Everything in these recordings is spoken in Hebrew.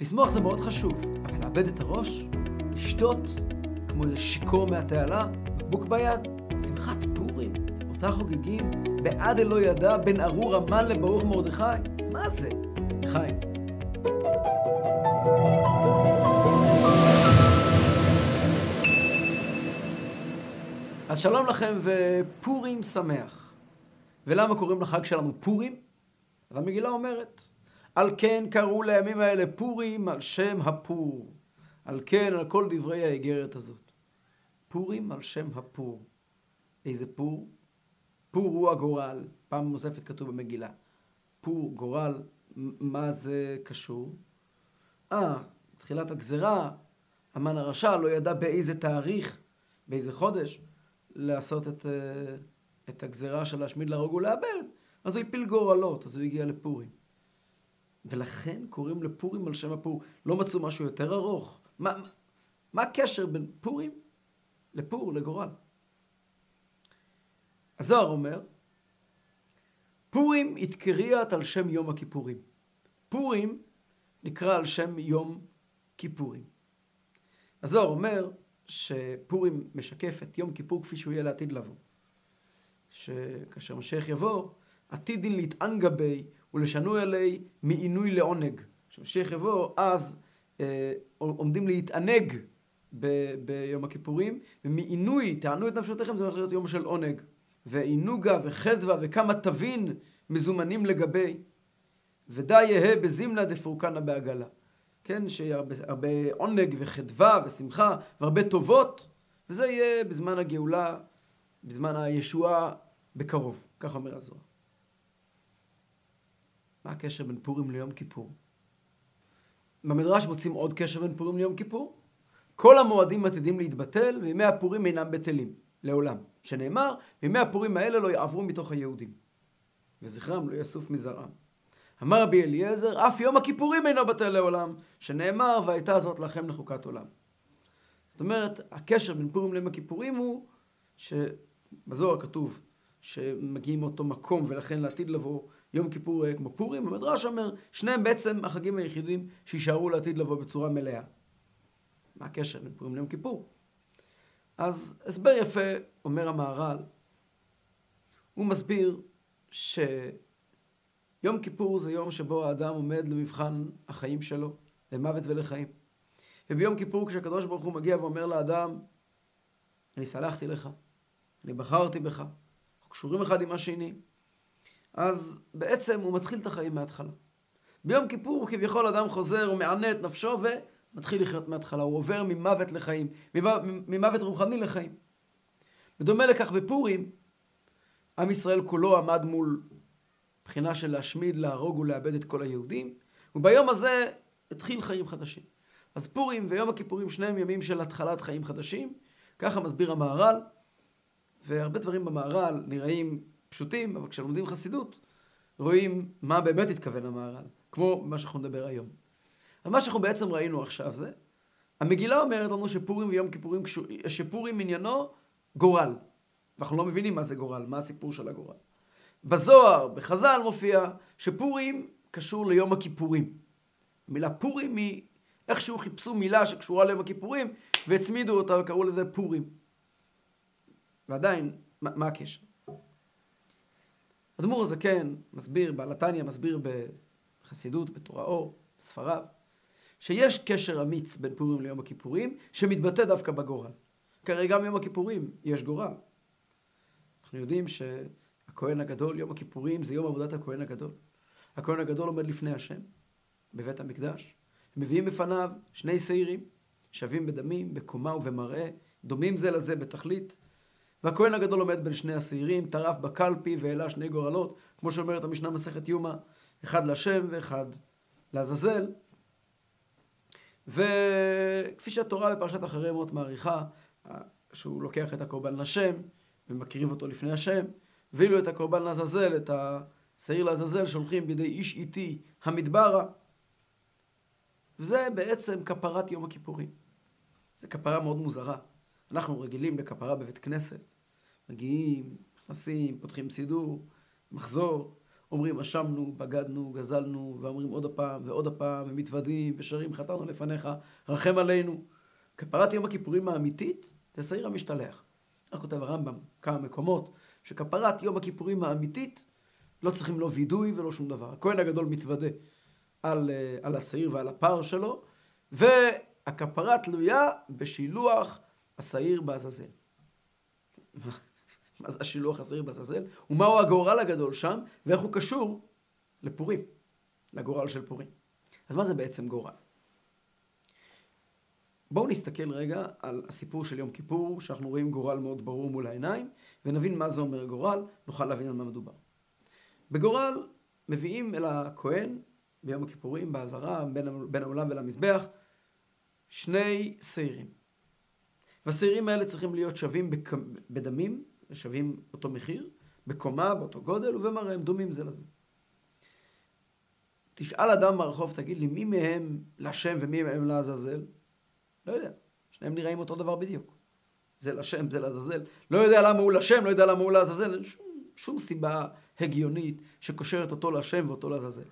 לשמוח זה מאוד חשוב, אבל לאבד את הראש, לשתות, כמו איזה שיכור מהתעלה, בקבוק ביד, שמחת פורים, אותה חוגגים, בעד אלוה ידע, בין ארור המן לברוך מרדכי, מה זה? חיים. אז שלום לכם ופורים שמח. ולמה קוראים לחג שלנו פורים? אז המגילה אומרת, על כן קראו לימים האלה פורים על שם הפור. על כן, על כל דברי האיגרת הזאת. פורים על שם הפור. איזה פור? פור הוא הגורל. פעם נוספת כתוב במגילה. פור, גורל, מה זה קשור? אה, תחילת הגזרה, המן הרשע לא ידע באיזה תאריך, באיזה חודש, לעשות את, אה, את הגזרה של להשמיד, להרוג ולאבד. אז הוא הפיל גורלות, אז הוא הגיע לפורים. ולכן קוראים לפורים על שם הפור. לא מצאו משהו יותר ארוך? מה, מה הקשר בין פורים לפור, לגורל? הזוהר אומר, פורים התקריית על שם יום הכיפורים. פורים נקרא על שם יום כיפורים. הזוהר אומר שפורים משקף את יום כיפור כפי שהוא יהיה לעתיד לבוא. שכאשר משיח יבוא, עתידין גבי ולשנו עלי מעינוי לעונג. כשמשיח יבוא, אז אה, עומדים להתענג ב- ביום הכיפורים, ומעינוי, תענו את נפשותיכם, זה הולך להיות יום של עונג. ועינוגה וחדווה וכמה תבין מזומנים לגבי, ודי יהא בזימנה דפורקנה בעגלה. כן, שיהיה הרבה, הרבה עונג וחדווה ושמחה והרבה טובות, וזה יהיה בזמן הגאולה, בזמן הישועה בקרוב, כך אומר הזוהר. מה הקשר בין פורים ליום כיפור? במדרש מוצאים עוד קשר בין פורים ליום כיפור. כל המועדים עתידים להתבטל, וימי הפורים אינם בטלים, לעולם. שנאמר, וימי הפורים האלה לא יעברו מתוך היהודים, וזכרם לא יסוף מזרעם. אמר רבי אליעזר, אף יום הכיפורים אינו בטל לעולם, שנאמר, והייתה זאת לכם לחוקת עולם. זאת אומרת, הקשר בין פורים ליום הכיפורים הוא שבזוהר כתוב שמגיעים מאותו מקום, ולכן לעתיד לבוא יום כיפור כמו פורים, המדרש אומר, שניהם בעצם החגים היחידים שיישארו לעתיד לבוא בצורה מלאה. מה הקשר בין פורים ליום כיפור? אז הסבר יפה אומר המהר"ל, הוא מסביר שיום כיפור זה יום שבו האדם עומד למבחן החיים שלו, למוות ולחיים. וביום כיפור כשהקדוש ברוך הוא מגיע ואומר לאדם, אני סלחתי לך, אני בחרתי בך, אנחנו קשורים אחד עם השני, אז בעצם הוא מתחיל את החיים מההתחלה. ביום כיפור כביכול אדם חוזר, הוא מענה את נפשו ומתחיל לחיות מההתחלה. הוא עובר ממוות לחיים, ממוות רוחני לחיים. בדומה לכך בפורים, עם ישראל כולו עמד מול בחינה של להשמיד, להרוג ולאבד את כל היהודים, וביום הזה התחיל חיים חדשים. אז פורים ויום הכיפורים שניהם ימים של התחלת חיים חדשים, ככה מסביר המהר"ל, והרבה דברים במהר"ל נראים פשוטים, אבל כשלומדים חסידות, רואים מה באמת התכוון המהר"ל, כמו מה שאנחנו נדבר היום. אבל מה שאנחנו בעצם ראינו עכשיו זה, המגילה אומרת לנו שפורים ויום כיפורים, שפורים עניינו גורל. ואנחנו לא מבינים מה זה גורל, מה הסיפור של הגורל. בזוהר, בחז"ל מופיע שפורים קשור ליום הכיפורים. המילה פורים היא, איכשהו חיפשו מילה שקשורה ליום הכיפורים והצמידו אותה וקראו לזה פורים. ועדיין, מה, מה הקשר? אדמו"ר הזקן מסביר, בעל התניא מסביר בחסידות, בתורה אור, בספריו, שיש קשר אמיץ בין פורים ליום הכיפורים, שמתבטא דווקא בגורל. כי הרי גם יום הכיפורים יש גורל. אנחנו יודעים שהכהן הגדול, יום הכיפורים, זה יום עבודת הכהן הגדול. הכהן הגדול עומד לפני השם, בבית המקדש, מביאים בפניו שני שעירים, שווים בדמים, בקומה ובמראה, דומים זה לזה בתכלית, והכהן הגדול עומד בין שני השעירים, טרף בקלפי והעלה שני גורלות, כמו שאומרת המשנה מסכת יומא, אחד לשם ואחד לעזאזל. וכפי שהתורה בפרשת אחרי מות מעריכה, שהוא לוקח את הקורבן לשם ומקריב אותו לפני השם, ואילו את הקורבן לעזאזל, את השעיר לעזאזל, שולחים בידי איש איטי המדברה. וזה בעצם כפרת יום הכיפורים. זו כפרה מאוד מוזרה. אנחנו רגילים לכפרה בבית כנסת. מגיעים, נכנסים, פותחים סידור, מחזור, אומרים, אשמנו, בגדנו, גזלנו, ואומרים עוד הפעם ועוד הפעם, ומתוודים, ושרים, חטאנו לפניך, רחם עלינו. כפרת יום הכיפורים האמיתית, זה שעיר המשתלח. כך כותב הרמב"ם, כמה מקומות, שכפרת יום הכיפורים האמיתית, לא צריכים לא וידוי ולא שום דבר. הכהן הגדול מתוודה על, אה, על השעיר ועל הפר שלו, והכפרה תלויה בשילוח השעיר בעזאזל. מה זה השילוח השעיר בעזאזל? ומהו הגורל הגדול שם, ואיך הוא קשור לפורים, לגורל של פורים. אז מה זה בעצם גורל? בואו נסתכל רגע על הסיפור של יום כיפור, שאנחנו רואים גורל מאוד ברור מול העיניים, ונבין מה זה אומר גורל, נוכל להבין על מה מדובר. בגורל מביאים אל הכהן ביום הכיפורים, באזהרה, בין, בין העולם ולמזבח, שני שעירים. והשעירים האלה צריכים להיות שווים בק... בדמים, שווים אותו מחיר, בקומה, באותו גודל, ובמראה הם דומים זה לזה. תשאל אדם ברחוב, תגיד לי, מי מהם לשם ומי מהם לעזאזל? לא יודע. שניהם נראים אותו דבר בדיוק. זה לשם, זה לעזאזל. לא יודע למה הוא לשם, לא יודע למה הוא לעזאזל. אין שום, שום סיבה הגיונית שקושרת אותו לשם ואותו לעזאזל.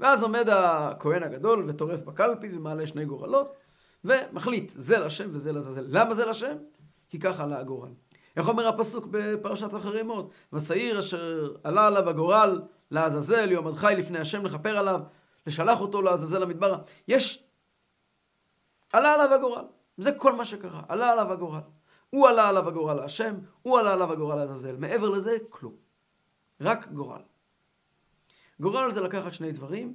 ואז עומד הכהן הגדול וטורף בקלפי ומעלה שני גורלות, ומחליט, זה לשם וזה לעזאזל. למה זה לשם? כי ככה עלה הגורל. איך אומר הפסוק בפרשת אחרי מות? ושעיר אשר עלה עליו הגורל לעזאזל, יועמד חי לפני השם לכפר עליו, לשלח אותו לעזאזל המדברה. יש עלה עליו הגורל. זה כל מה שקרה, עלה עליו הגורל. הוא עלה עליו הגורל להשם, הוא עלה עליו הגורל לעזאזל. מעבר לזה, כלום. רק גורל. גורל זה לקחת שני דברים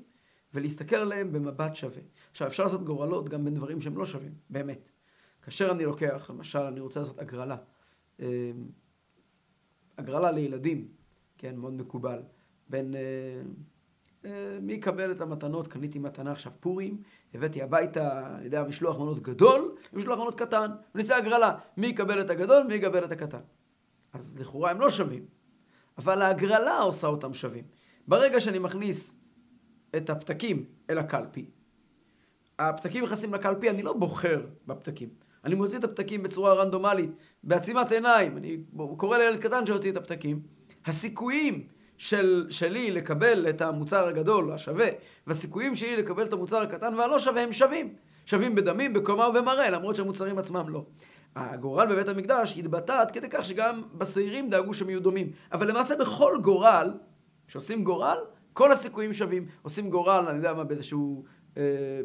ולהסתכל עליהם במבט שווה. עכשיו, אפשר לעשות גורלות גם בין דברים שהם לא שווים, באמת. כאשר אני לוקח, למשל, אני רוצה לעשות הגרלה. אמ, הגרלה לילדים, כן, מאוד מקובל. בין אה, אה, מי יקבל את המתנות? קניתי מתנה עכשיו פורים, הבאתי הביתה, אני יודע, משלוח מנות גדול, משלוח מנות קטן, ונעשה הגרלה. מי יקבל את הגדול, מי יקבל את הקטן. אז לכאורה הם לא שווים, אבל ההגרלה עושה אותם שווים. ברגע שאני מכניס את הפתקים אל הקלפי, הפתקים נכנסים לקלפי, אני לא בוחר בפתקים. אני מוציא את הפתקים בצורה רנדומלית, בעצימת עיניים. אני קורא לילד קטן שיוציא את הפתקים. הסיכויים של, שלי לקבל את המוצר הגדול, השווה, והסיכויים שלי לקבל את המוצר הקטן והלא שווה הם שווים. שווים בדמים, בקומה ובמראה, למרות שהמוצרים עצמם לא. הגורל בבית המקדש התבטא עד כדי כך שגם בשעירים דאגו שהם יהיו דומים. אבל למעשה בכל גורל, כשעושים גורל, כל הסיכויים שווים. עושים גורל, אני יודע מה, באיזשהו אה,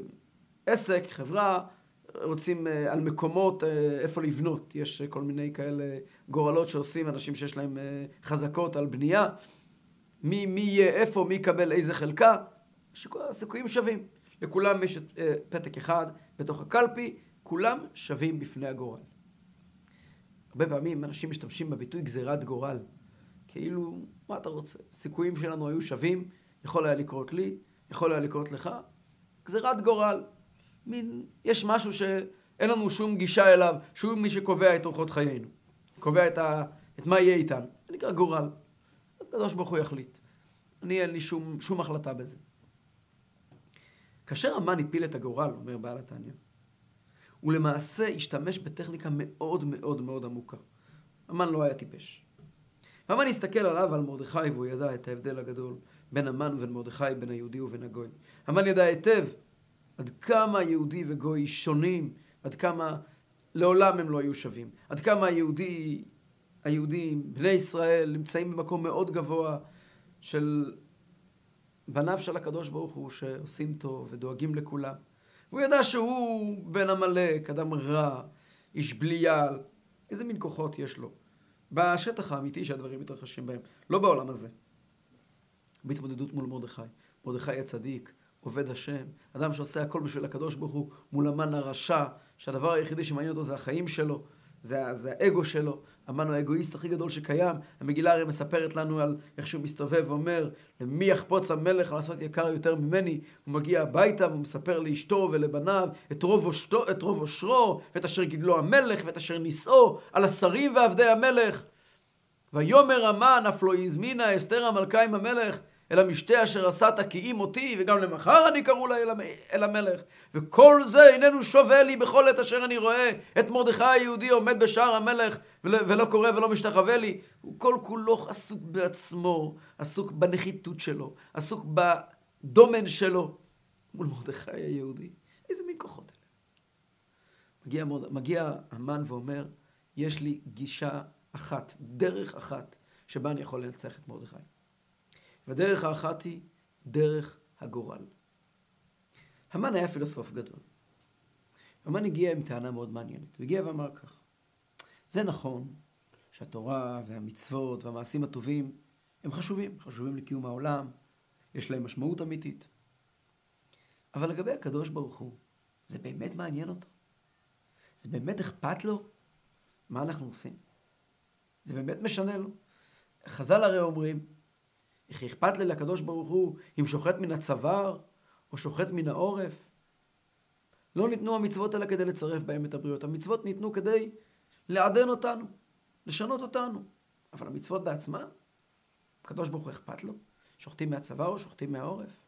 עסק, חברה, רוצים אה, על מקומות אה, איפה לבנות. יש אה, כל מיני כאלה גורלות שעושים אנשים שיש להם אה, חזקות על בנייה. מי, מי יהיה איפה, מי יקבל איזה חלקה, הסיכויים שווים. לכולם יש אה, פתק אחד בתוך הקלפי, כולם שווים בפני הגורל. הרבה פעמים אנשים משתמשים בביטוי גזירת גורל. כאילו, מה אתה רוצה? סיכויים שלנו היו שווים, יכול היה לקרות לי, יכול היה לקרות לך. גזירת גורל. מין, יש משהו שאין לנו שום גישה אליו, שהוא מי שקובע את אורחות חיינו. קובע את, ה, את מה יהיה איתנו. זה נקרא גורל. הקדוש ברוך הוא יחליט. אני אין לי שום, שום החלטה בזה. כאשר המן הפיל את הגורל, אומר בעל התניא, הוא למעשה השתמש בטכניקה מאוד מאוד מאוד עמוקה. המן לא היה טיפש. המן הסתכל עליו, על מרדכי, והוא ידע את ההבדל הגדול בין המן ובין מרדכי, בין היהודי ובין הגוי. המן ידע היטב עד כמה יהודי וגוי שונים, עד כמה לעולם הם לא היו שווים. עד כמה היהודי היהודים, בני ישראל, נמצאים במקום מאוד גבוה של בניו של הקדוש ברוך הוא שעושים טוב ודואגים לכולם. הוא ידע שהוא בן עמלק, אדם רע, איש בליעל, איזה מין כוחות יש לו. בשטח האמיתי שהדברים מתרחשים בהם, לא בעולם הזה. בהתמודדות מול מרדכי. מרדכי הצדיק, עובד השם, אדם שעושה הכל בשביל הקדוש ברוך הוא, מול המן הרשע, שהדבר היחידי שמעניין אותו זה החיים שלו. זה, זה האגו שלו, אמרנו האגואיסט הכי גדול שקיים. המגילה הרי מספרת לנו על איך שהוא מסתובב ואומר, למי יחפוץ המלך לעשות יקר יותר ממני? הוא מגיע הביתה והוא מספר לאשתו ולבניו את רוב, אושתו, את רוב אושרו, ואת אשר גידלו המלך, ואת אשר נישאו, על השרים ועבדי המלך. ויאמר המן אף לא הזמינה אסתר המלכה עם המלך, אל המשתה אשר עשת כי אם אותי, וגם למחר אני קראו לה אל המלך. וכל זה איננו שווה לי בכל עת אשר אני רואה את מרדכי היהודי עומד בשער המלך, ולא קורא ולא משתחווה לי. הוא כל כולו עסוק בעצמו, עסוק בנחיתות שלו, עסוק בדומן שלו. מול מרדכי היהודי. איזה מין כוחות אלה? מגיע, מגיע המן ואומר, יש לי גישה אחת, דרך אחת, שבה אני יכול לנצח את מרדכי. והדרך האחת היא דרך הגורל. המן היה פילוסוף גדול. המן הגיע עם טענה מאוד מעניינת. הוא הגיע ואמר כך: זה נכון שהתורה והמצוות והמעשים הטובים הם חשובים, חשובים לקיום העולם, יש להם משמעות אמיתית. אבל לגבי הקדוש ברוך הוא, זה באמת מעניין אותו? זה באמת אכפת לו מה אנחנו עושים? זה באמת משנה לו? חז"ל הרי אומרים, איך אכפת לי לקדוש ברוך הוא אם שוחט מן הצוואר או שוחט מן העורף? לא ניתנו המצוות האלה כדי לצרף בהם את הבריות. המצוות ניתנו כדי לעדן אותנו, לשנות אותנו. אבל המצוות בעצמן, הקדוש ברוך הוא אכפת לו? שוחטים מהצוואר או שוחטים מהעורף?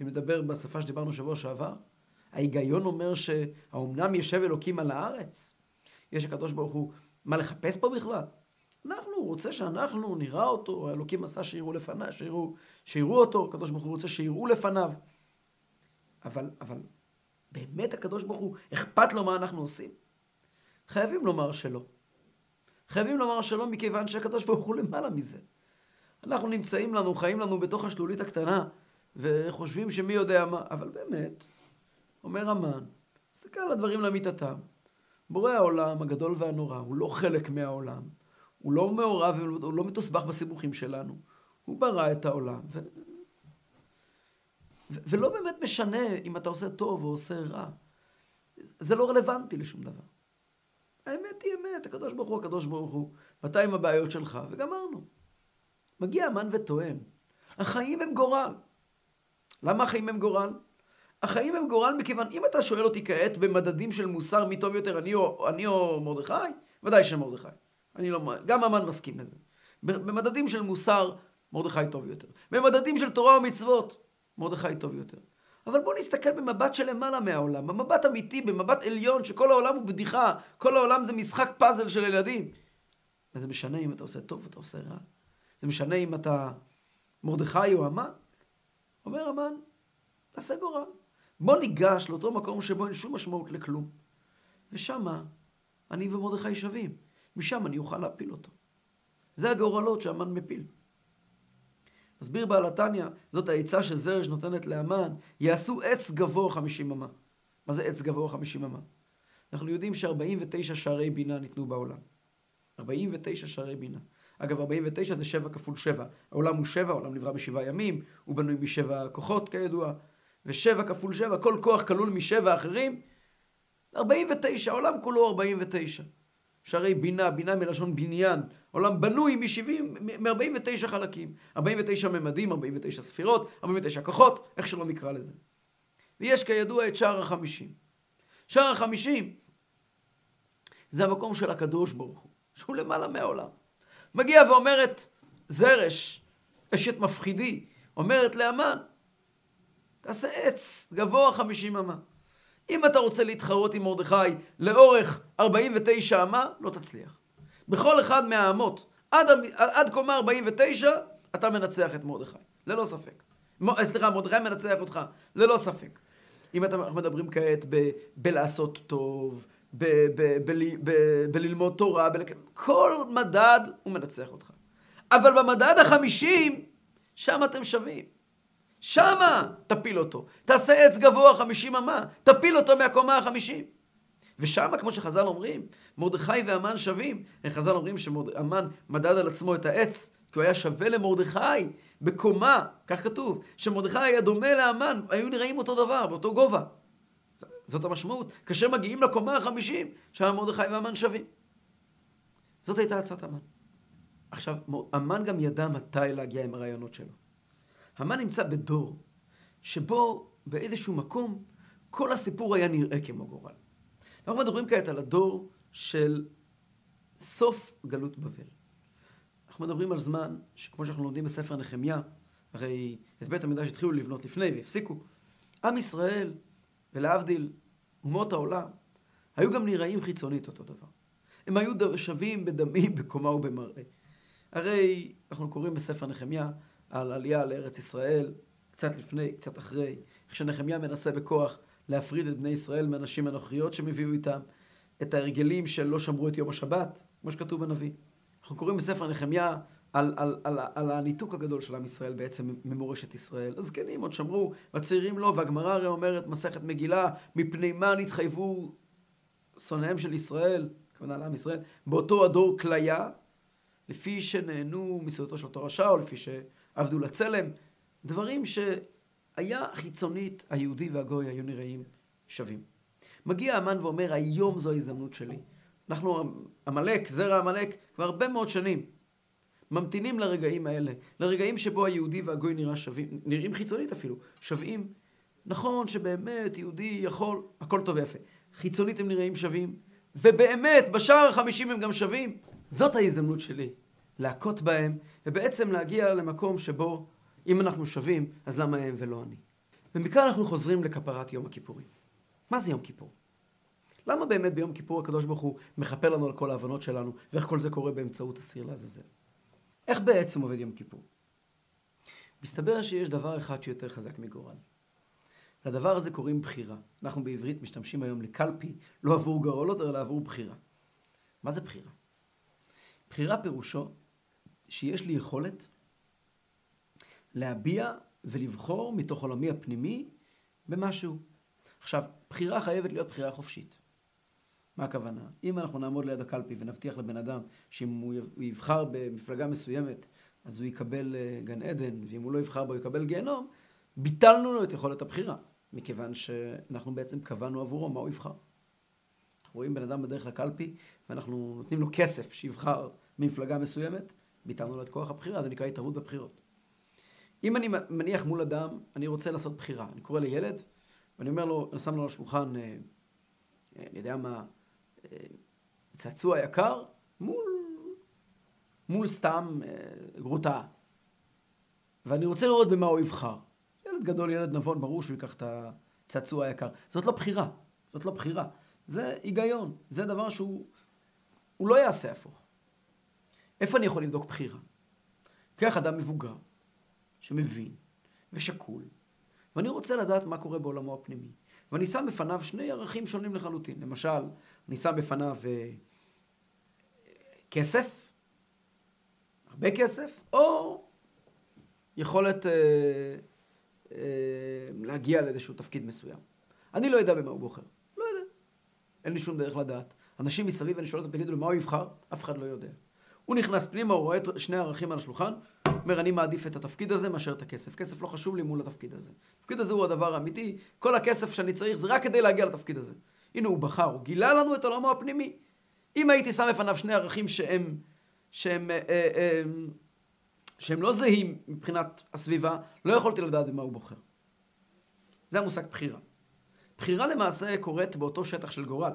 אם נדבר בשפה שדיברנו שבוע שעבר, ההיגיון אומר שהאומנם יושב אלוקים על הארץ? יש הקדוש ברוך הוא מה לחפש פה בכלל? אנחנו, הוא רוצה שאנחנו נראה אותו, האלוקים עשה שיראו לפניו, שיראו, שיראו אותו, הקדוש ברוך הוא רוצה שיראו לפניו. אבל, אבל באמת הקדוש ברוך הוא, אכפת לו מה אנחנו עושים? חייבים לומר שלא. חייבים לומר שלא מכיוון שהקדוש ברוך הוא למעלה מזה. אנחנו נמצאים לנו, חיים לנו בתוך השלולית הקטנה, וחושבים שמי יודע מה, אבל באמת, אומר המן, תסתכל על הדברים לאמיתתם. בורא העולם הגדול והנורא, הוא לא חלק מהעולם. הוא לא מעורב, הוא לא מתוסבך בסיבוכים שלנו. הוא ברא את העולם. ו... ו... ולא באמת משנה אם אתה עושה טוב או עושה רע. זה לא רלוונטי לשום דבר. האמת היא אמת, הקדוש ברוך הוא הקדוש ברוך הוא. מתי עם הבעיות שלך? וגמרנו. מגיע המן וטוען, החיים הם גורל. למה החיים הם גורל? החיים הם גורל מכיוון, אם אתה שואל אותי כעת במדדים של מוסר מי טוב יותר, אני או, או מרדכי, ודאי שמרדכי. אני לא, גם המן מסכים לזה. במדדים של מוסר, מרדכי טוב יותר. במדדים של תורה ומצוות, מרדכי טוב יותר. אבל בואו נסתכל במבט של למעלה מהעולם, במבט אמיתי, במבט עליון, שכל העולם הוא בדיחה, כל העולם זה משחק פאזל של ילדים. וזה משנה אם אתה עושה טוב או אתה עושה רע. זה משנה אם אתה מרדכי או המן. אומר המן, תעשה גורל. בוא ניגש לאותו מקום שבו אין שום משמעות לכלום. ושמה אני ומרדכי שווים. משם אני אוכל להפיל אותו. זה הגורלות שהמן מפיל. מסביר בעל התניא, זאת העצה שזרש נותנת לאמן, יעשו עץ גבוה חמישים אמה. מה זה עץ גבוה חמישים אמה? אנחנו יודעים ש-49 שערי בינה ניתנו בעולם. 49 שערי בינה. אגב, 49 זה 7 כפול 7. העולם הוא 7, העולם נברא בשבעה ימים, הוא בנוי משבע כוחות כידוע, ו-7 כפול 7, כל כוח כלול משבע אחרים. 49, העולם כולו 49. שערי בינה, בינה מלשון בניין. עולם בנוי מ-70, מ-49 חלקים. 49 ממדים, 49 ספירות, 49 כוחות, איך שלא נקרא לזה. ויש כידוע את שער החמישים. שער החמישים זה המקום של הקדוש ברוך הוא, שהוא למעלה מהעולם. מגיע ואומרת זרש, אשת מפחידי, אומרת לאמן, תעשה עץ גבוה חמישים אמה. אם אתה רוצה להתחרות עם מרדכי לאורך 49 אמה, לא תצליח. בכל אחד מהאמות, עד, עד קומה 49, אתה מנצח את מרדכי, ללא ספק. סליחה, מרדכי מנצח אותך, ללא ספק. אם אתם מדברים כעת ב, בלעשות טוב, ב, ב, ב, ב, בללמוד תורה, ב, כל מדד הוא מנצח אותך. אבל במדד החמישים, שם אתם שווים. שמה תפיל אותו. תעשה עץ גבוה חמישים אמה, תפיל אותו מהקומה החמישים. ושמה, כמו שחז"ל אומרים, מרדכי והמן שווים. חז"ל אומרים שהמן מדד על עצמו את העץ, כי הוא היה שווה למרדכי בקומה, כך כתוב, שמרדכי היה דומה לאמן, היו נראים אותו דבר, באותו גובה. זאת המשמעות. כאשר מגיעים לקומה החמישים, שם מרדכי והמן שווים. זאת הייתה הצעת המן. עכשיו, המן גם ידע מתי להגיע עם הרעיונות שלו. המן נמצא בדור שבו באיזשהו מקום כל הסיפור היה נראה כמו גורל. אנחנו מדברים כעת על הדור של סוף גלות בבל. אנחנו מדברים על זמן שכמו שאנחנו לומדים בספר נחמיה, הרי את בית המקדש התחילו לבנות לפני והפסיקו. עם ישראל, ולהבדיל, אומות העולם, היו גם נראים חיצונית אותו דבר. הם היו שווים בדמים, בקומה ובמראה. הרי אנחנו קוראים בספר נחמיה על עלייה לארץ ישראל, קצת לפני, קצת אחרי, איך שנחמיה מנסה בכוח להפריד את בני ישראל מהנשים הנוכריות שהם הביאו איתם, את ההרגלים שלא שמרו את יום השבת, כמו שכתוב בנביא. אנחנו קוראים בספר נחמיה על, על, על, על הניתוק הגדול של עם ישראל בעצם ממורשת ישראל. הזקנים עוד שמרו, והצעירים לא, והגמרא הרי אומרת, מסכת מגילה, מפני מה נתחייבו שונאיהם של ישראל, הכוונה לעם ישראל, באותו הדור כליה, לפי שנהנו מסעודתו של אותו רשע, או לפי שעבדו לצלם, דברים שהיה חיצונית, היהודי והגוי היו נראים שווים. מגיע המן ואומר, היום זו ההזדמנות שלי. אנחנו, עמלק, זרע עמלק, כבר הרבה מאוד שנים. ממתינים לרגעים האלה, לרגעים שבו היהודי והגוי נראה שווים, נראים חיצונית אפילו, שווים. נכון שבאמת יהודי יכול, הכל טוב ויפה. חיצונית הם נראים שווים, ובאמת בשער החמישים הם גם שווים. זאת ההזדמנות שלי, להכות בהם, ובעצם להגיע למקום שבו אם אנחנו שווים, אז למה הם ולא אני? ומכאן אנחנו חוזרים לכפרת יום הכיפורים. מה זה יום כיפור? למה באמת ביום כיפור הקדוש ברוך הוא מכפר לנו על כל ההבנות שלנו, ואיך כל זה קורה באמצעות הסיר לעזאזל? איך בעצם עובד יום כיפור? מסתבר שיש דבר אחד שיותר חזק מגורל. לדבר הזה קוראים בחירה. אנחנו בעברית משתמשים היום לקלפי, לא עבור גורלות, אלא עבור בחירה. מה זה בחירה? בחירה פירושו שיש לי יכולת להביע ולבחור מתוך עולמי הפנימי במשהו. עכשיו, בחירה חייבת להיות בחירה חופשית. מה הכוונה? אם אנחנו נעמוד ליד הקלפי ונבטיח לבן אדם שאם הוא יבחר במפלגה מסוימת, אז הוא יקבל אה, גן עדן, ואם הוא לא יבחר בו הוא יקבל גיהנום, ביטלנו לו את יכולת הבחירה, מכיוון שאנחנו בעצם קבענו עבורו מה הוא יבחר. אנחנו רואים בן אדם בדרך לקלפי, ואנחנו נותנים לו כסף שיבחר ממפלגה מסוימת, ביטלנו לו את כוח הבחירה, זה נקרא התערבות בבחירות. אם אני מניח מול אדם, אני רוצה לעשות בחירה. אני קורא לילד, ואני אומר לו, אני שם לו על השולחן, אה, אה, אני יודע מה, אה, צעצוע יקר, מול, מול סתם גרוטה. ואני רוצה לראות במה הוא יבחר. ילד גדול, ילד נבון, ברור שהוא ייקח את הצעצוע היקר. זאת לא בחירה, זאת לא בחירה. זה היגיון, זה דבר שהוא הוא לא יעשה הפוך. איפה אני יכול לבדוק בחירה? קח אדם מבוגר, שמבין ושקול, ואני רוצה לדעת מה קורה בעולמו הפנימי. ואני שם בפניו שני ערכים שונים לחלוטין. למשל, אני שם בפניו אה, כסף, הרבה כסף, או יכולת אה, אה, להגיע לאיזשהו תפקיד מסוים. אני לא יודע במה הוא בוחר. לא יודע. אין לי שום דרך לדעת. אנשים מסביב, אני שואל אותם, תגידו לי, מה הוא יבחר? אף אחד לא יודע. הוא נכנס פנימה, הוא רואה את שני הערכים על השולחן, אומר, אני מעדיף את התפקיד הזה מאשר את הכסף. כסף לא חשוב לי מול התפקיד הזה. התפקיד הזה הוא הדבר האמיתי, כל הכסף שאני צריך זה רק כדי להגיע לתפקיד הזה. הנה, הוא בחר, הוא גילה לנו את עולמו הפנימי. אם הייתי שם בפניו שני ערכים שהם, שהם, אה, אה, אה, שהם לא זהים מבחינת הסביבה, לא יכולתי לדעת במה הוא בוחר. זה המושג בחירה. בחירה למעשה קורית באותו שטח של גורל,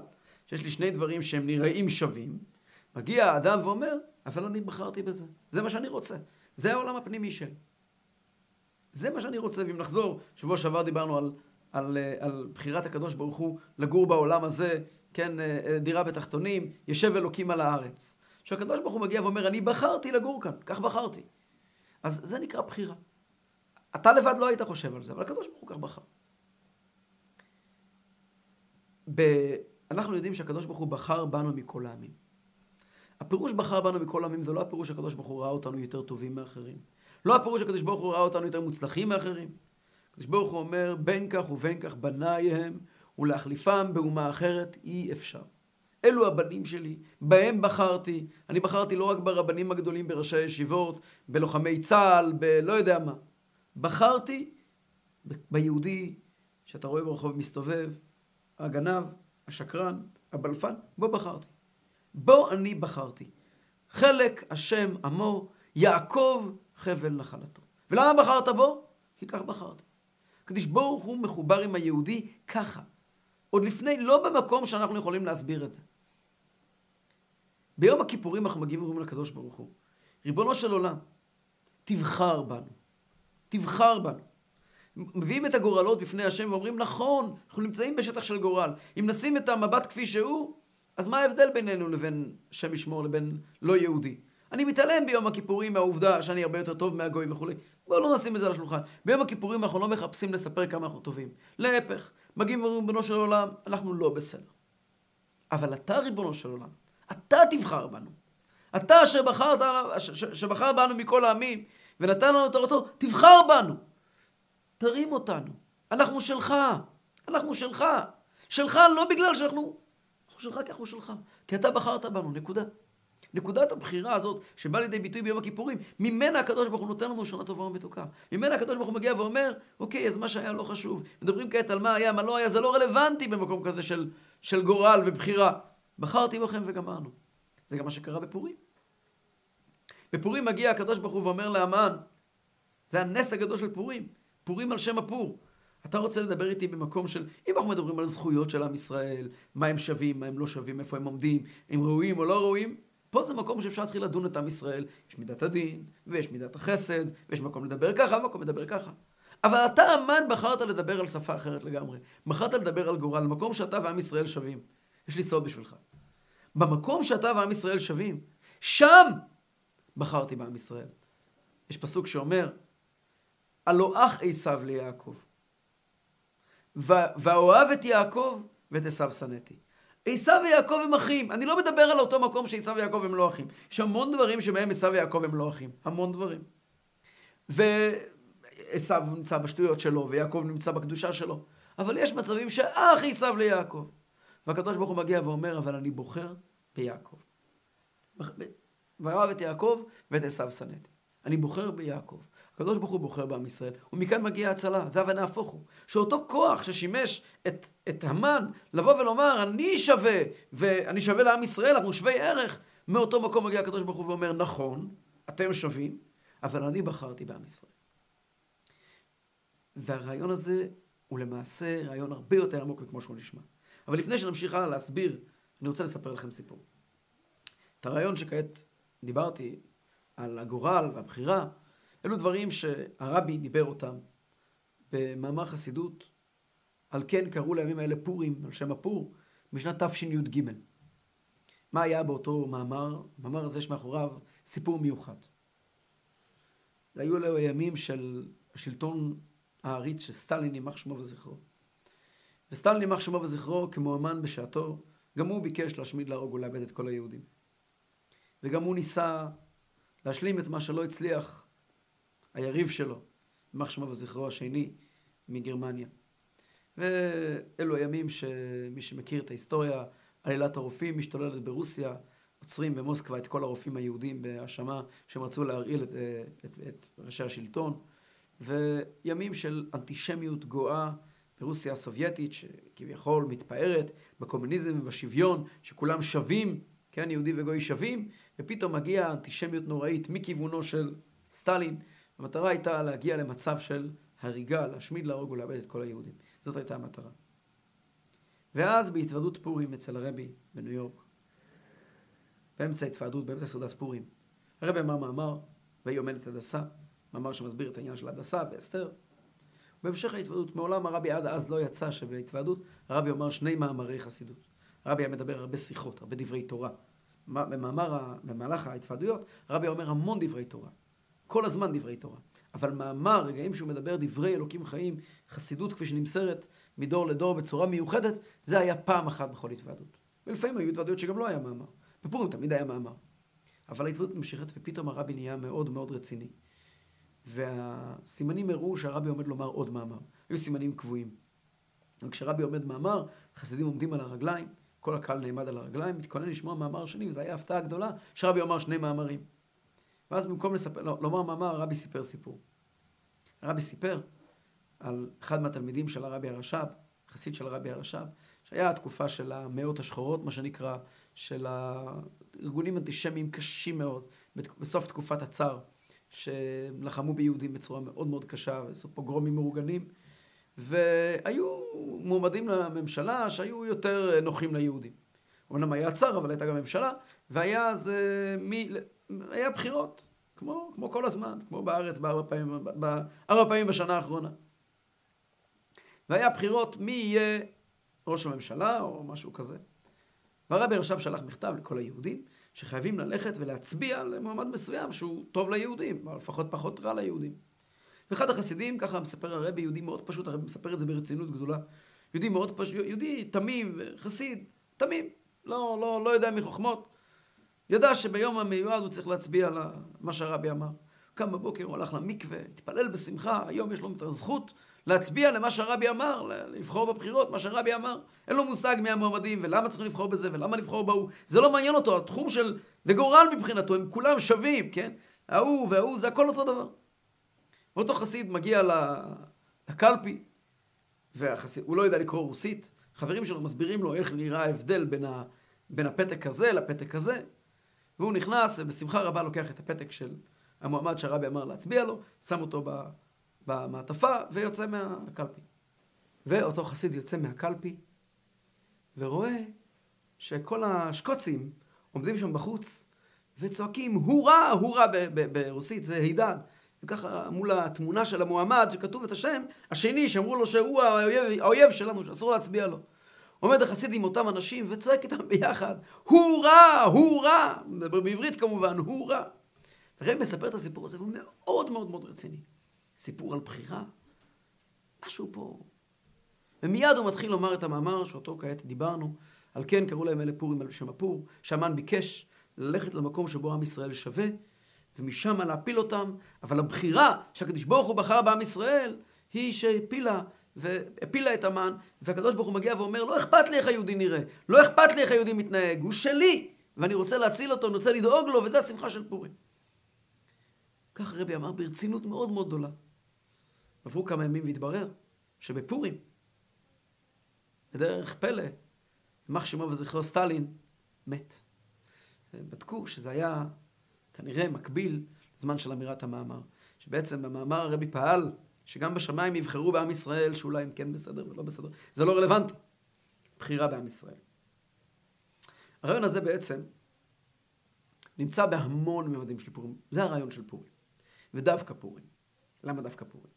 שיש לי שני דברים שהם נראים שווים, מגיע האדם ואומר, אבל אני בחרתי בזה, זה מה שאני רוצה. זה העולם הפנימי שלי. זה מה שאני רוצה, ואם נחזור, שבוע שעבר דיברנו על, על, על על בחירת הקדוש ברוך הוא לגור בעולם הזה, כן, אה, אה, דירה בתחתונים, יושב אלוקים על הארץ. שהקדוש ברוך הוא מגיע ואומר, אני בחרתי לגור כאן, כך בחרתי. אז זה נקרא בחירה. אתה לבד לא היית חושב על זה, אבל הקדוש ברוך הוא כך בחר. ב... אנחנו יודעים שהקדוש ברוך הוא בחר בנו מכל העמים. הפירוש בחר בנו מכל העמים זה לא הפירוש שהקדוש ברוך הוא ראה אותנו יותר טובים מאחרים. לא הפירוש שהקדוש ברוך הוא ראה אותנו יותר מוצלחים מאחרים. הקדוש ברוך הוא אומר, בין כך ובין כך בניי הם, ולהחליפם באומה אחרת אי אפשר. אלו הבנים שלי, בהם בחרתי. אני בחרתי לא רק ברבנים הגדולים, בראשי הישיבות, בלוחמי צה"ל, בלא יודע מה. בחרתי ביהודי שאתה רואה ברחוב מסתובב, הגנב, השקרן, הבלפן, בו בחרתי. בו אני בחרתי. חלק השם עמו, יעקב חבל נחלתו. ולמה בחרת בו? כי כך בחרתי. הקדוש ברוך הוא מחובר עם היהודי ככה. עוד לפני, לא במקום שאנחנו יכולים להסביר את זה. ביום הכיפורים אנחנו מגיעים ואומרים לקדוש ברוך הוא, ריבונו של עולם, תבחר בנו. תבחר בנו. מביאים את הגורלות בפני השם ואומרים, נכון, אנחנו נמצאים בשטח של גורל. אם נשים את המבט כפי שהוא, אז מה ההבדל בינינו לבין שם ישמור לבין לא יהודי? אני מתעלם ביום הכיפורים מהעובדה שאני הרבה יותר טוב מהגוי וכולי. בואו לא נשים את זה על השולחן. ביום הכיפורים אנחנו לא מחפשים לספר כמה אנחנו טובים. להפך, מגיעים ואומרים, ריבונו של עולם, אנחנו לא בסדר. אבל אתה, ריבונו של עולם, אתה תבחר בנו. אתה אשר בחרת, שבחר בנו מכל העמים ונתן לנו את תורתו, תבחר בנו. תרים אותנו. אנחנו שלך. אנחנו שלך. שלך לא בגלל שאנחנו... אנחנו שלך כי אנחנו שלך. כי אתה בחרת בנו, נקודה. נקודת הבחירה הזאת, שבאה לידי ביטוי ביום הכיפורים, ממנה הקדוש ברוך הוא נותן לנו שנה טובה ומתוקה. ממנה הקדוש ברוך הוא מגיע ואומר, אוקיי, אז מה שהיה לא חשוב. מדברים כעת על מה היה, מה לא היה, זה לא רלוונטי במקום כזה של, של גורל ובחירה. בחרתי בכם וגמרנו. זה גם מה שקרה בפורים. בפורים מגיע הקדוש ברוך הוא ואומר לאמן, זה הנס הגדול של פורים. פורים על שם הפור. אתה רוצה לדבר איתי במקום של, אם אנחנו מדברים על זכויות של עם ישראל, מה הם שווים, מה הם לא שווים, איפה הם עומדים, אם ראויים או לא ראויים, פה זה מקום שאפשר להתחיל לדון את עם ישראל. יש מידת הדין, ויש מידת החסד, ויש מקום לדבר ככה, ומקום לדבר ככה. אבל אתה, אמן, בחרת לדבר על שפה אחרת לגמרי. בחרת לדבר על גורל, מקום שאתה ועם ישראל שווים. יש לי סוד בשבילך. במקום שאתה ועם ישראל שווים, שם בחרתי בעם ישראל. יש פסוק שאומר, הלא אח עשיו ליעקב. ואוהב את יעקב ואת עשיו שנאתי. עשיו ויעקב הם אחים. אני לא מדבר על אותו מקום שעשיו ויעקב הם לא אחים. יש המון דברים שבהם עשיו ויעקב הם לא אחים. המון דברים. ועשיו נמצא בשטויות שלו, ויעקב נמצא בקדושה שלו. אבל יש מצבים שאח עשיו ליעקב. והקדוש ברוך הוא מגיע ואומר, אבל אני בוחר ביעקב. ואוהב את יעקב ואת עשיו שנאתי. אני בוחר ביעקב. הקדוש ברוך הוא בוחר בעם ישראל, ומכאן מגיעה ההצלה, זה הבנה הפוך הוא. שאותו כוח ששימש את, את המן לבוא ולומר, אני שווה, ואני שווה לעם ישראל, אנחנו שווי ערך, מאותו מקום מגיע הקדוש ברוך הוא ואומר, נכון, אתם שווים, אבל אני בחרתי בעם ישראל. והרעיון הזה הוא למעשה רעיון הרבה יותר עמוק מכמו שהוא נשמע. אבל לפני שנמשיך הלאה להסביר, אני רוצה לספר לכם סיפור. את הרעיון שכעת דיברתי על הגורל והבחירה, אלו דברים שהרבי דיבר אותם במאמר חסידות, על כן קראו לימים האלה פורים, על שם הפור, בשנת תשי"ג. מה היה באותו מאמר? במאמר הזה יש מאחוריו סיפור מיוחד. היו אלו הימים של השלטון העריץ של סטלין, יימח שמו וזכרו. וסטלין, יימח שמו וזכרו, כמו אמן בשעתו, גם הוא ביקש להשמיד, להרוג ולאבד את כל היהודים. וגם הוא ניסה להשלים את מה שלא הצליח היריב שלו, יימח שמו וזכרו השני, מגרמניה. ואלו הימים שמי שמכיר את ההיסטוריה, עלילת הרופאים משתוללת ברוסיה, עוצרים במוסקבה את כל הרופאים היהודים בהאשמה שהם רצו להרעיל את, את, את ראשי השלטון, וימים של אנטישמיות גואה ברוסיה הסובייטית, שכביכול מתפארת בקומוניזם ובשוויון, שכולם שווים, כן, יהודי וגוי שווים, ופתאום מגיעה אנטישמיות נוראית מכיוונו של סטלין, המטרה הייתה להגיע למצב של הריגה, להשמיד, להרוג ולאבד את כל היהודים. זאת הייתה המטרה. ואז בהתוועדות פורים אצל הרבי בניו יורק, באמצע התוועדות, באמצע סעודת פורים, הרבי אמר מאמר, והיא עומדת הדסה, מאמר שמסביר את העניין של הדסה ואסתר. בהמשך ההתוועדות, מעולם הרבי עד אז לא יצא שבהתוועדות הרבי אומר שני מאמרי חסידות. הרבי היה מדבר הרבה שיחות, הרבה דברי תורה. במאמר, במהלך ההתוועדויות, הרבי אומר המון דברי תורה. כל הזמן דברי תורה. אבל מאמר, רגעים שהוא מדבר דברי אלוקים חיים, חסידות כפי שנמסרת מדור לדור בצורה מיוחדת, זה היה פעם אחת בכל התוועדות. ולפעמים היו התוועדויות שגם לא היה מאמר. בפורים תמיד היה מאמר. אבל ההתוועדות נמשכת ופתאום הרבי נהיה מאוד מאוד רציני. והסימנים הראו שהרבי עומד לומר עוד מאמר. היו סימנים קבועים. וכשרבי עומד מאמר, חסידים עומדים על הרגליים, כל הקהל נעמד על הרגליים, מתכונן לשמוע מאמר שני, וזו הייתה הפתעה גדולה, שרבי אמר שני מאמרים. ואז במקום לספר, לא, לומר מאמר, הרבי סיפר סיפור. הרבי סיפר על אחד מהתלמידים של הרבי הרש"ב, חסיד של הרבי הרש"ב, שהיה התקופה של המאות השחורות, מה שנקרא, של הארגונים אנטישמיים קשים מאוד, בסוף תקופת הצאר, שלחמו ביהודים בצורה מאוד מאוד קשה, ועשו פוגרומים מאורגנים, והיו מועמדים לממשלה שהיו יותר נוחים ליהודים. אומנם היה צאר, אבל הייתה גם ממשלה, והיה זה מי... היה בחירות. כמו, כמו כל הזמן, כמו בארץ בארבע פעמים, בארבע פעמים בשנה האחרונה. והיה בחירות מי יהיה ראש הממשלה או משהו כזה. והרבי עכשיו שלח מכתב לכל היהודים שחייבים ללכת ולהצביע למועמד מסוים שהוא טוב ליהודים, או לפחות פחות רע ליהודים. ואחד החסידים, ככה מספר הרבי, יהודי מאוד פשוט, הרבי מספר את זה ברצינות גדולה. יהודי מאוד פשוט, יהודי תמים, חסיד, תמים, לא, לא, לא יודע מחוכמות. ידע שביום המיועד הוא צריך להצביע על מה שהרבי אמר. קם בבוקר, הוא הלך למקווה, התפלל בשמחה, היום יש לו את הזכות להצביע למה שהרבי אמר, לבחור בבחירות, מה שהרבי אמר. אין לו מושג מי המועמדים, ולמה צריכים לבחור בזה, ולמה לבחור בהוא. זה לא מעניין אותו, התחום של... זה גורל מבחינתו, הם כולם שווים, כן? ההוא וההוא, זה הכל אותו דבר. ואותו חסיד מגיע לקלפי, והוא לא יודע לקרוא רוסית, חברים שלו מסבירים לו איך נראה ההבדל בין, ה... בין הפתק הזה לפתק הזה, והוא נכנס ובשמחה רבה לוקח את הפתק של המועמד שהרבי אמר להצביע לו, שם אותו במעטפה ויוצא מהקלפי. ואותו חסיד יוצא מהקלפי ורואה שכל השקוצים עומדים שם בחוץ וצועקים הורה, הורה ברוסית, זה הידד. וככה מול התמונה של המועמד שכתוב את השם, השני שאמרו לו שהוא האויב, האויב שלנו, שאסור להצביע לו. עומד החסיד עם אותם אנשים וצועק איתם ביחד, הורה, הורה, בעברית כמובן, הורה. הרב מספר את הסיפור הזה והוא מאוד מאוד מאוד רציני. סיפור על בחירה, משהו פה. ומיד הוא מתחיל לומר את המאמר שאותו כעת דיברנו, על כן קראו להם אלה פורים על שם הפור, שהמן ביקש ללכת למקום שבו עם ישראל שווה, ומשם להפיל אותם, אבל הבחירה שהקדוש ברוך הוא בחר בעם ישראל, היא שהפילה והפילה את המן, והקדוש ברוך הוא מגיע ואומר, לא אכפת לי איך היהודי נראה, לא אכפת לי איך היהודי מתנהג, הוא שלי, ואני רוצה להציל אותו, אני רוצה לדאוג לו, וזה השמחה של פורים. כך הרבי אמר ברצינות מאוד מאוד גדולה. עברו כמה ימים והתברר שבפורים, בדרך פלא, יימח שמו וזכרו סטלין, מת. בדקו שזה היה כנראה מקביל לזמן של אמירת המאמר. שבעצם במאמר הרבי פעל שגם בשמיים יבחרו בעם ישראל שאולי הם כן בסדר ולא בסדר. זה לא רלוונטי. בחירה בעם ישראל. הרעיון הזה בעצם נמצא בהמון ממדים של פורים. זה הרעיון של פורים. ודווקא פורים. למה דווקא פורים?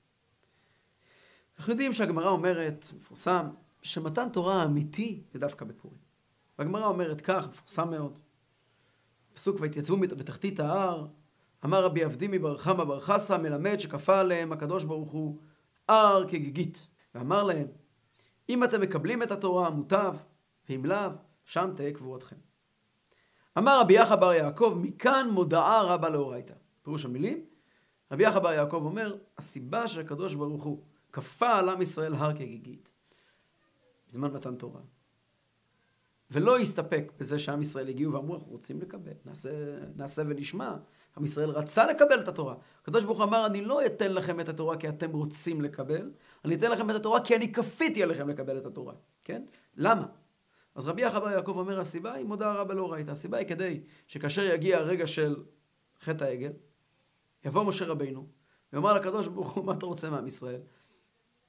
אנחנו יודעים שהגמרא אומרת, מפורסם, שמתן תורה האמיתי זה דווקא בפורים. והגמרא אומרת כך, מפורסם מאוד, פסוק ויתייצבו בתחתית ההר, אמר רבי אבדימי בר חמא בר חסא, מלמד שכפה עליהם הקדוש ברוך הוא הר כגיגית. ואמר להם, אם אתם מקבלים את התורה, מוטב, ואם לאו, שם תהא קבורתכם. אמר רבי יחא בר יעקב, מכאן מודעה רבה לאורייתא. פירוש המילים, רבי יחא בר יעקב אומר, הסיבה שהקדוש ברוך הוא כפה על עם ישראל הר כגיגית, בזמן מתן תורה, ולא הסתפק בזה שעם ישראל הגיעו ואמרו, אנחנו רוצים לקבל, נעשה, נעשה ונשמע. עם ישראל רצה לקבל את התורה. הקדוש ברוך הוא אמר, אני לא אתן לכם את התורה כי אתם רוצים לקבל, אני אתן לכם את התורה כי אני כפיתי עליכם לקבל את התורה. כן? למה? אז רבי יחבר יעקב אומר, הסיבה היא מודה רבה לא ראית. הסיבה היא כדי שכאשר יגיע הרגע של חטא העגל, יבוא משה רבינו, ויאמר לקדוש ברוך הוא, מה אתה רוצה מעם ישראל?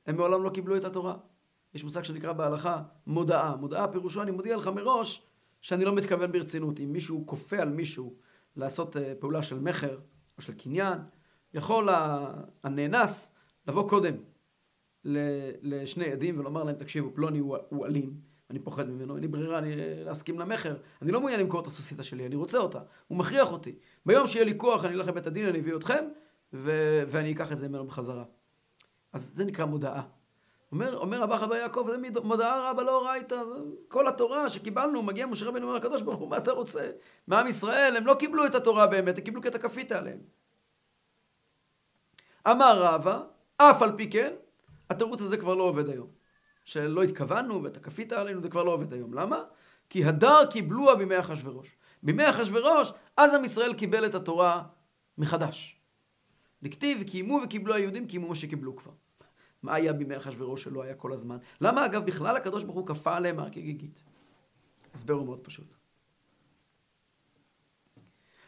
הם מעולם לא קיבלו את התורה. יש מושג שנקרא בהלכה מודעה. מודעה פירושו, אני מודיע לך מראש שאני לא מתכוון ברצינות. אם מישהו כופה על מישהו לעשות אה, פעולה של מכר או של קניין, יכול הנאנס לבוא קודם לשני עדים ולומר להם, תקשיבו, פלוני הוא, הוא אלים, אני פוחד ממנו, אין לי ברירה אני, להסכים למכר, אני לא מעוניין למכור את הסוסיתא שלי, אני רוצה אותה, הוא מכריח אותי. ביום שיהיה לי כוח אני אלך לבית הדין, אני אביא אתכם, ו- ואני אקח את זה ממנו בחזרה. אז זה נקרא מודעה. אומר, אומר רבא חבר יעקב, זה מודעה רבה לא ראית, כל התורה שקיבלנו, מגיע משה רבינו אומר לקדוש ברוך הוא, מה אתה רוצה? מעם ישראל, הם לא קיבלו את התורה באמת, הם קיבלו אתה כפית עליהם. אמר רבא, אף על פי כן, התירוץ הזה כבר לא עובד היום. שלא התכוונו ואתה כפית עלינו, זה כבר לא עובד היום. למה? כי הדר קיבלוה בימי אחשורוש. בימי אחשורוש, אז עם ישראל קיבל את התורה מחדש. דכתיב, קיימו וקיבלו היהודים, קיימו מה שקיבלו כבר. מה היה בימי אחשוורוש שלא היה כל הזמן? למה אגב בכלל הקדוש ברוך הוא כפה עליהם הר כגיגית? הסבר הוא מאוד פשוט.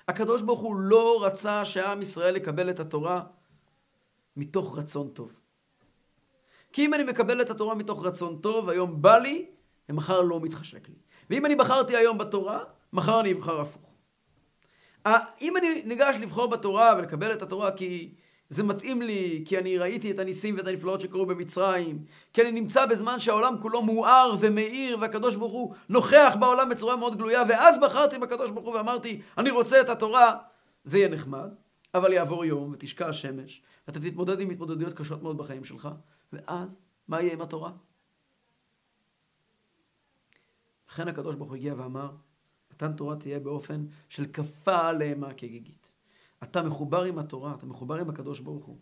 הקדוש ברוך הוא לא רצה שעם ישראל יקבל את התורה מתוך רצון טוב. כי אם אני מקבל את התורה מתוך רצון טוב, היום בא לי, ומחר לא מתחשק לי. ואם אני בחרתי היום בתורה, מחר אני אבחר הפוך. אם אני ניגש לבחור בתורה ולקבל את התורה כי זה מתאים לי, כי אני ראיתי את הניסים ואת הנפלאות שקרו במצרים, כי אני נמצא בזמן שהעולם כולו מואר ומאיר, והקדוש ברוך הוא נוכח בעולם בצורה מאוד גלויה, ואז בחרתי בקדוש ברוך הוא ואמרתי, אני רוצה את התורה, זה יהיה נחמד, אבל יעבור יום ותשקע השמש, ואתה תתמודד עם התמודדויות קשות מאוד בחיים שלך, ואז, מה יהיה עם התורה? לכן הקדוש ברוך הוא הגיע ואמר, מתן תורה תהיה באופן של כפה עליהם כגיגית. אתה מחובר עם התורה, אתה מחובר עם הקדוש ברוך הוא.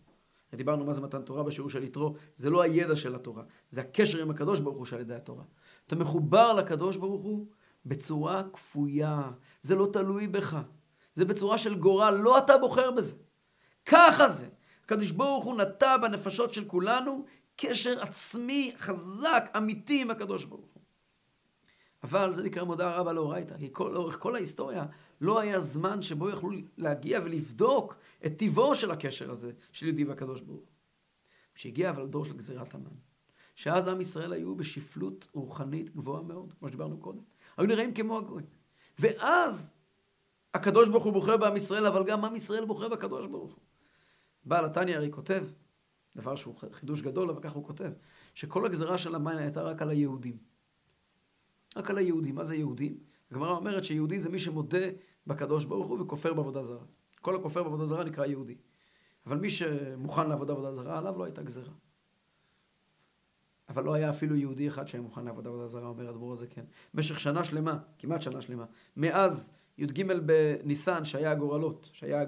דיברנו מה זה מתן תורה בשיעור של יתרו, זה לא הידע של התורה, זה הקשר עם הקדוש ברוך הוא שעל ידי התורה. אתה מחובר לקדוש ברוך הוא בצורה כפויה, זה לא תלוי בך, זה בצורה של גורל, לא אתה בוחר בזה. ככה זה. הקדוש ברוך הוא נטע בנפשות של כולנו קשר עצמי חזק, אמיתי עם הקדוש ברוך הוא. אבל זה נקרא מודע רבה לאורייתא, כי כל, לאורך כל ההיסטוריה לא היה זמן שבו יכלו להגיע ולבדוק את טיבו של הקשר הזה של יהודי והקדוש ברוך הוא. כשהגיע אבל דור של גזירת המן, שאז עם ישראל היו בשפלות רוחנית גבוהה מאוד, כמו שדיברנו קודם. היו נראים כמו הגויים. ואז הקדוש ברוך הוא בוחר בעם ישראל, אבל גם עם ישראל בוחר בקדוש ברוך הוא. בעל התניא הרי כותב, דבר שהוא חידוש גדול, אבל ככה הוא כותב, שכל הגזרה של המן הייתה רק על היהודים. רק על היהודים. מה זה יהודים? הגמרא אומרת שיהודי זה מי שמודה בקדוש ברוך הוא וכופר בעבודה זרה. כל הכופר בעבודה זרה נקרא יהודי. אבל מי שמוכן לעבודה עבודה זרה, עליו לא הייתה גזרה. אבל לא היה אפילו יהודי אחד שהיה מוכן לעבודה עבודה זרה, אומר הדבור הזה כן. במשך שנה שלמה, כמעט שנה שלמה, מאז י"ג בניסן, שהיה הגורלות, שהיה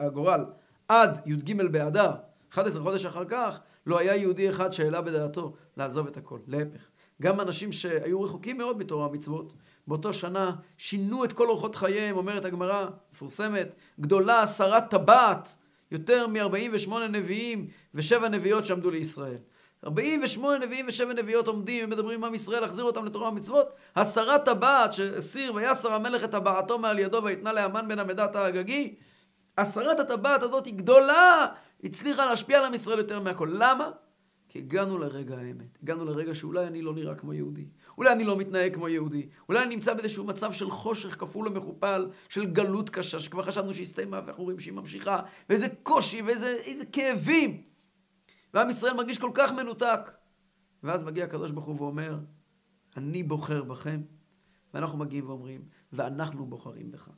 הגורל, עד י"ג באדר, 11 חודש אחר כך, לא היה יהודי אחד שהעלה בדעתו לעזוב את הכל. להפך. גם אנשים שהיו רחוקים מאוד מתורה ומצוות, באותו שנה שינו את כל אורחות חייהם, אומרת הגמרא, מפורסמת, גדולה שרת טבעת, יותר מ-48 נביאים ושבע נביאות שעמדו לישראל. 48 נביאים ושבע נביאות עומדים ומדברים עם עם ישראל להחזיר אותם לתורה ומצוות. הסרת טבעת שהסיר ויסר המלך את טבעתו מעל ידו ויתנה לאמן בן עמדת האגגי. הסרת הטבעת הזאת היא גדולה, הצליחה להשפיע על עם ישראל יותר מהכל. למה? כי הגענו לרגע האמת. הגענו לרגע שאולי אני לא נראה כמו יהודי. אולי אני לא מתנהג כמו יהודי. אולי אני נמצא באיזשהו מצב של חושך כפול ומכופל, של גלות קשה, שכבר חשבנו שהסתיימה, ואנחנו רואים שהיא ממשיכה, ואיזה קושי, ואיזה כאבים. ועם ישראל מרגיש כל כך מנותק. ואז מגיע הקדוש ברוך הוא ואומר, אני בוחר בכם, ואנחנו מגיעים ואומרים, ואנחנו בוחרים בך.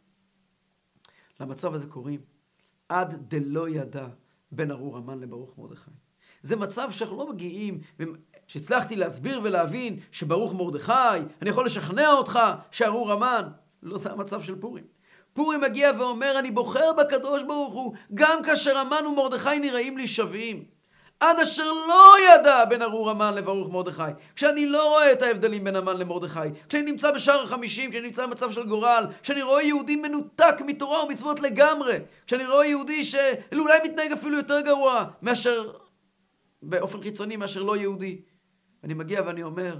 למצב הזה קוראים, עד דלא ידע בין ארור המן לברוך מרדכי. זה מצב שאנחנו לא מגיעים, שהצלחתי להסביר ולהבין שברוך מרדכי, אני יכול לשכנע אותך שארור המן. לא זה המצב של פורים. פורים מגיע ואומר, אני בוחר בקדוש ברוך הוא, גם כאשר המן ומרדכי נראים לי שווים. עד אשר לא ידע בין ארור המן לברוך מרדכי. כשאני לא רואה את ההבדלים בין המן למרדכי, כשאני נמצא בשער החמישים, כשאני נמצא במצב של גורל, כשאני רואה יהודי מנותק מתורה ומצוות לגמרי, כשאני רואה יהודי שאולי מתנהג אפילו יותר גרוע מאשר באופן חיצוני מאשר לא יהודי. אני מגיע ואני אומר,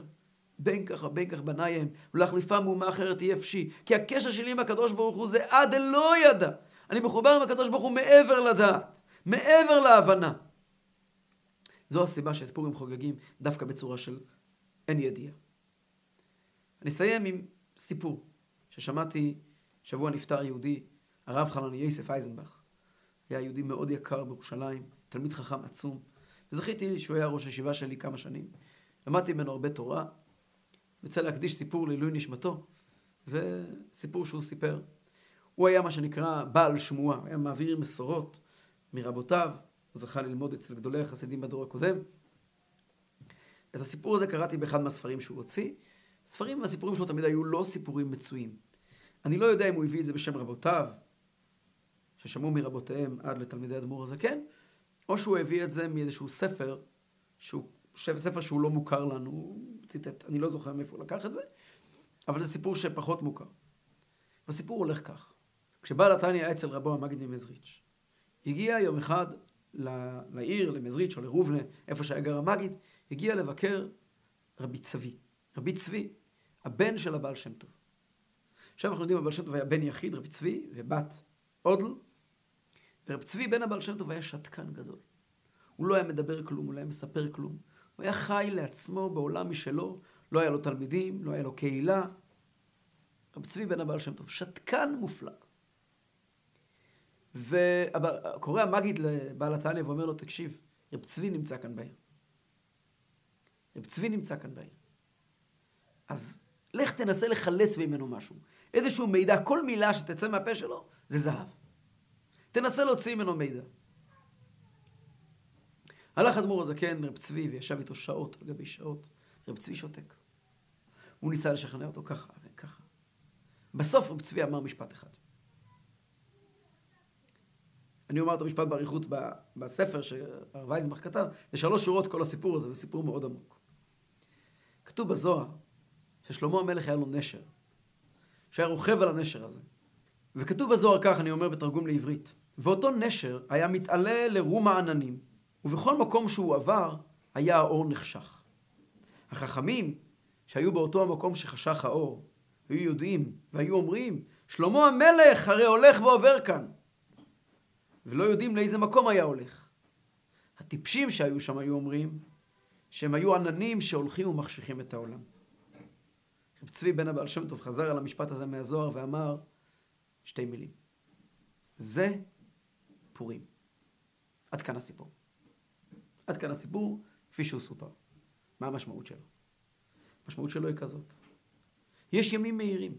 בין ככה, בין כך בנייהם, ולהחליפה מאומה אחרת יהיה אפשי. כי הקשר שלי עם הקדוש ברוך הוא זה עד אלוה ידע. אני מחובר עם הקדוש ברוך הוא מעבר לדעת, מעבר להבנה. זו הסיבה שאת פורים חוגגים דווקא בצורה של אין ידיעה. אני אסיים עם סיפור ששמעתי, שבוע נפטר יהודי, הרב חנן יוסף אייזנבך. היה יהודי מאוד יקר בירושלים, תלמיד חכם עצום. וזכיתי שהוא היה ראש הישיבה שלי כמה שנים. למדתי ממנו הרבה תורה. רוצה להקדיש סיפור לעילוי נשמתו, וסיפור שהוא סיפר. הוא היה מה שנקרא בעל שמועה, היה מעביר מסורות מרבותיו, הוא זכה ללמוד אצל גדולי החסידים בדור הקודם. את הסיפור הזה קראתי באחד מהספרים שהוא הוציא. ספרים והסיפורים שלו תמיד היו לא סיפורים מצויים. אני לא יודע אם הוא הביא את זה בשם רבותיו, ששמעו מרבותיהם עד לתלמידי אדמו"ר הזקן, או שהוא הביא את זה מאיזשהו ספר, שהוא, ספר שהוא לא מוכר לנו, ציטט, אני לא זוכר מאיפה הוא לקח את זה, אבל זה סיפור שפחות מוכר. והסיפור הולך כך, כשבעל התניא היה אצל רבו המגיד ממזריץ', הגיע יום אחד לעיר, למזריץ' או לרובנה, איפה שהיה גר המגיד, הגיע לבקר רבי צבי. רבי צבי, הבן של הבעל שם טוב. עכשיו אנחנו יודעים, הבעל שם טוב היה בן יחיד, רבי צבי, ובת עודל, ורב צבי בן הבעל שם טוב היה שתקן גדול. הוא לא היה מדבר כלום, הוא לא היה מספר כלום. הוא היה חי לעצמו בעולם משלו, לא היה לו תלמידים, לא היה לו קהילה. רב צבי בן הבעל שם טוב, שתקן מופלג. וקורא המגיד לבעל התניא ואומר לו, תקשיב, רב צבי נמצא כאן בעיר. רב צבי נמצא כאן בעיר. אז לך תנסה לחלץ ממנו משהו. איזשהו מידע, כל מילה שתצא מהפה שלו, זה זהב. תנסה להוציא ממנו מידע. הלך אדמו"ר הזקן, רב צבי, וישב איתו שעות על גבי שעות. רב צבי שותק. הוא ניסה לשכנע אותו ככה וככה. בסוף רב צבי אמר משפט אחד. אני אומר את המשפט באריכות בספר שהרב וייזמח כתב, זה שלוש שורות כל הסיפור הזה, וסיפור מאוד עמוק. כתוב בזוהר ששלמה המלך היה לו נשר, שהיה רוכב על הנשר הזה. וכתוב בזוהר כך, אני אומר בתרגום לעברית, ואותו נשר היה מתעלה לרום העננים, ובכל מקום שהוא עבר, היה האור נחשך. החכמים שהיו באותו המקום שחשך האור, היו יודעים והיו אומרים, שלמה המלך הרי הולך ועובר כאן. ולא יודעים לאיזה מקום היה הולך. הטיפשים שהיו שם היו אומרים שהם היו עננים שהולכים ומחשיכים את העולם. רב צבי בן הבעל שם טוב חזר על המשפט הזה מהזוהר ואמר שתי מילים. זה פורים. עד כאן הסיפור. עד כאן הסיפור כפי שהוא סופר. מה המשמעות שלו? המשמעות שלו היא כזאת. יש ימים מהירים.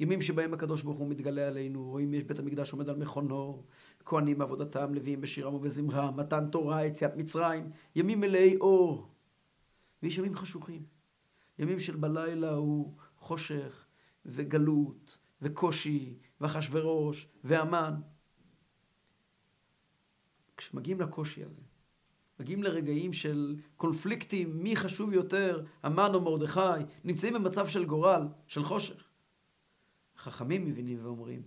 ימים שבהם הקדוש ברוך הוא מתגלה עלינו, או אם יש בית המקדש עומד על מכונו, כהנים בעבודתם, לוויים בשירם ובזמרם, מתן תורה, יציאת מצרים, ימים מלאי אור. ויש ימים חשוכים. ימים של בלילה הוא חושך וגלות וקושי ואחשוורוש והמן. כשמגיעים לקושי הזה, מגיעים לרגעים של קונפליקטים, מי חשוב יותר, המן או מרדכי, נמצאים במצב של גורל, של חושך. חכמים מבינים ואומרים,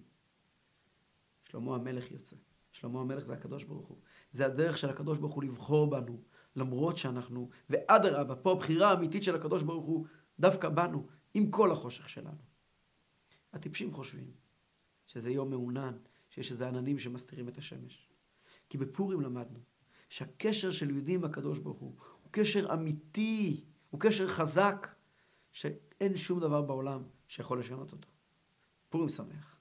שלמה המלך יוצא. שלמה המלך זה הקדוש ברוך הוא. זה הדרך של הקדוש ברוך הוא לבחור בנו, למרות שאנחנו, ואדרבה, פה הבחירה האמיתית של הקדוש ברוך הוא דווקא בנו, עם כל החושך שלנו. הטיפשים חושבים שזה יום מעונן, שיש איזה עננים שמסתירים את השמש. כי בפורים למדנו שהקשר של יהודים עם הקדוש ברוך הוא הוא קשר אמיתי, הוא קשר חזק, שאין שום דבר בעולם שיכול לשנות אותו. פורים שמח.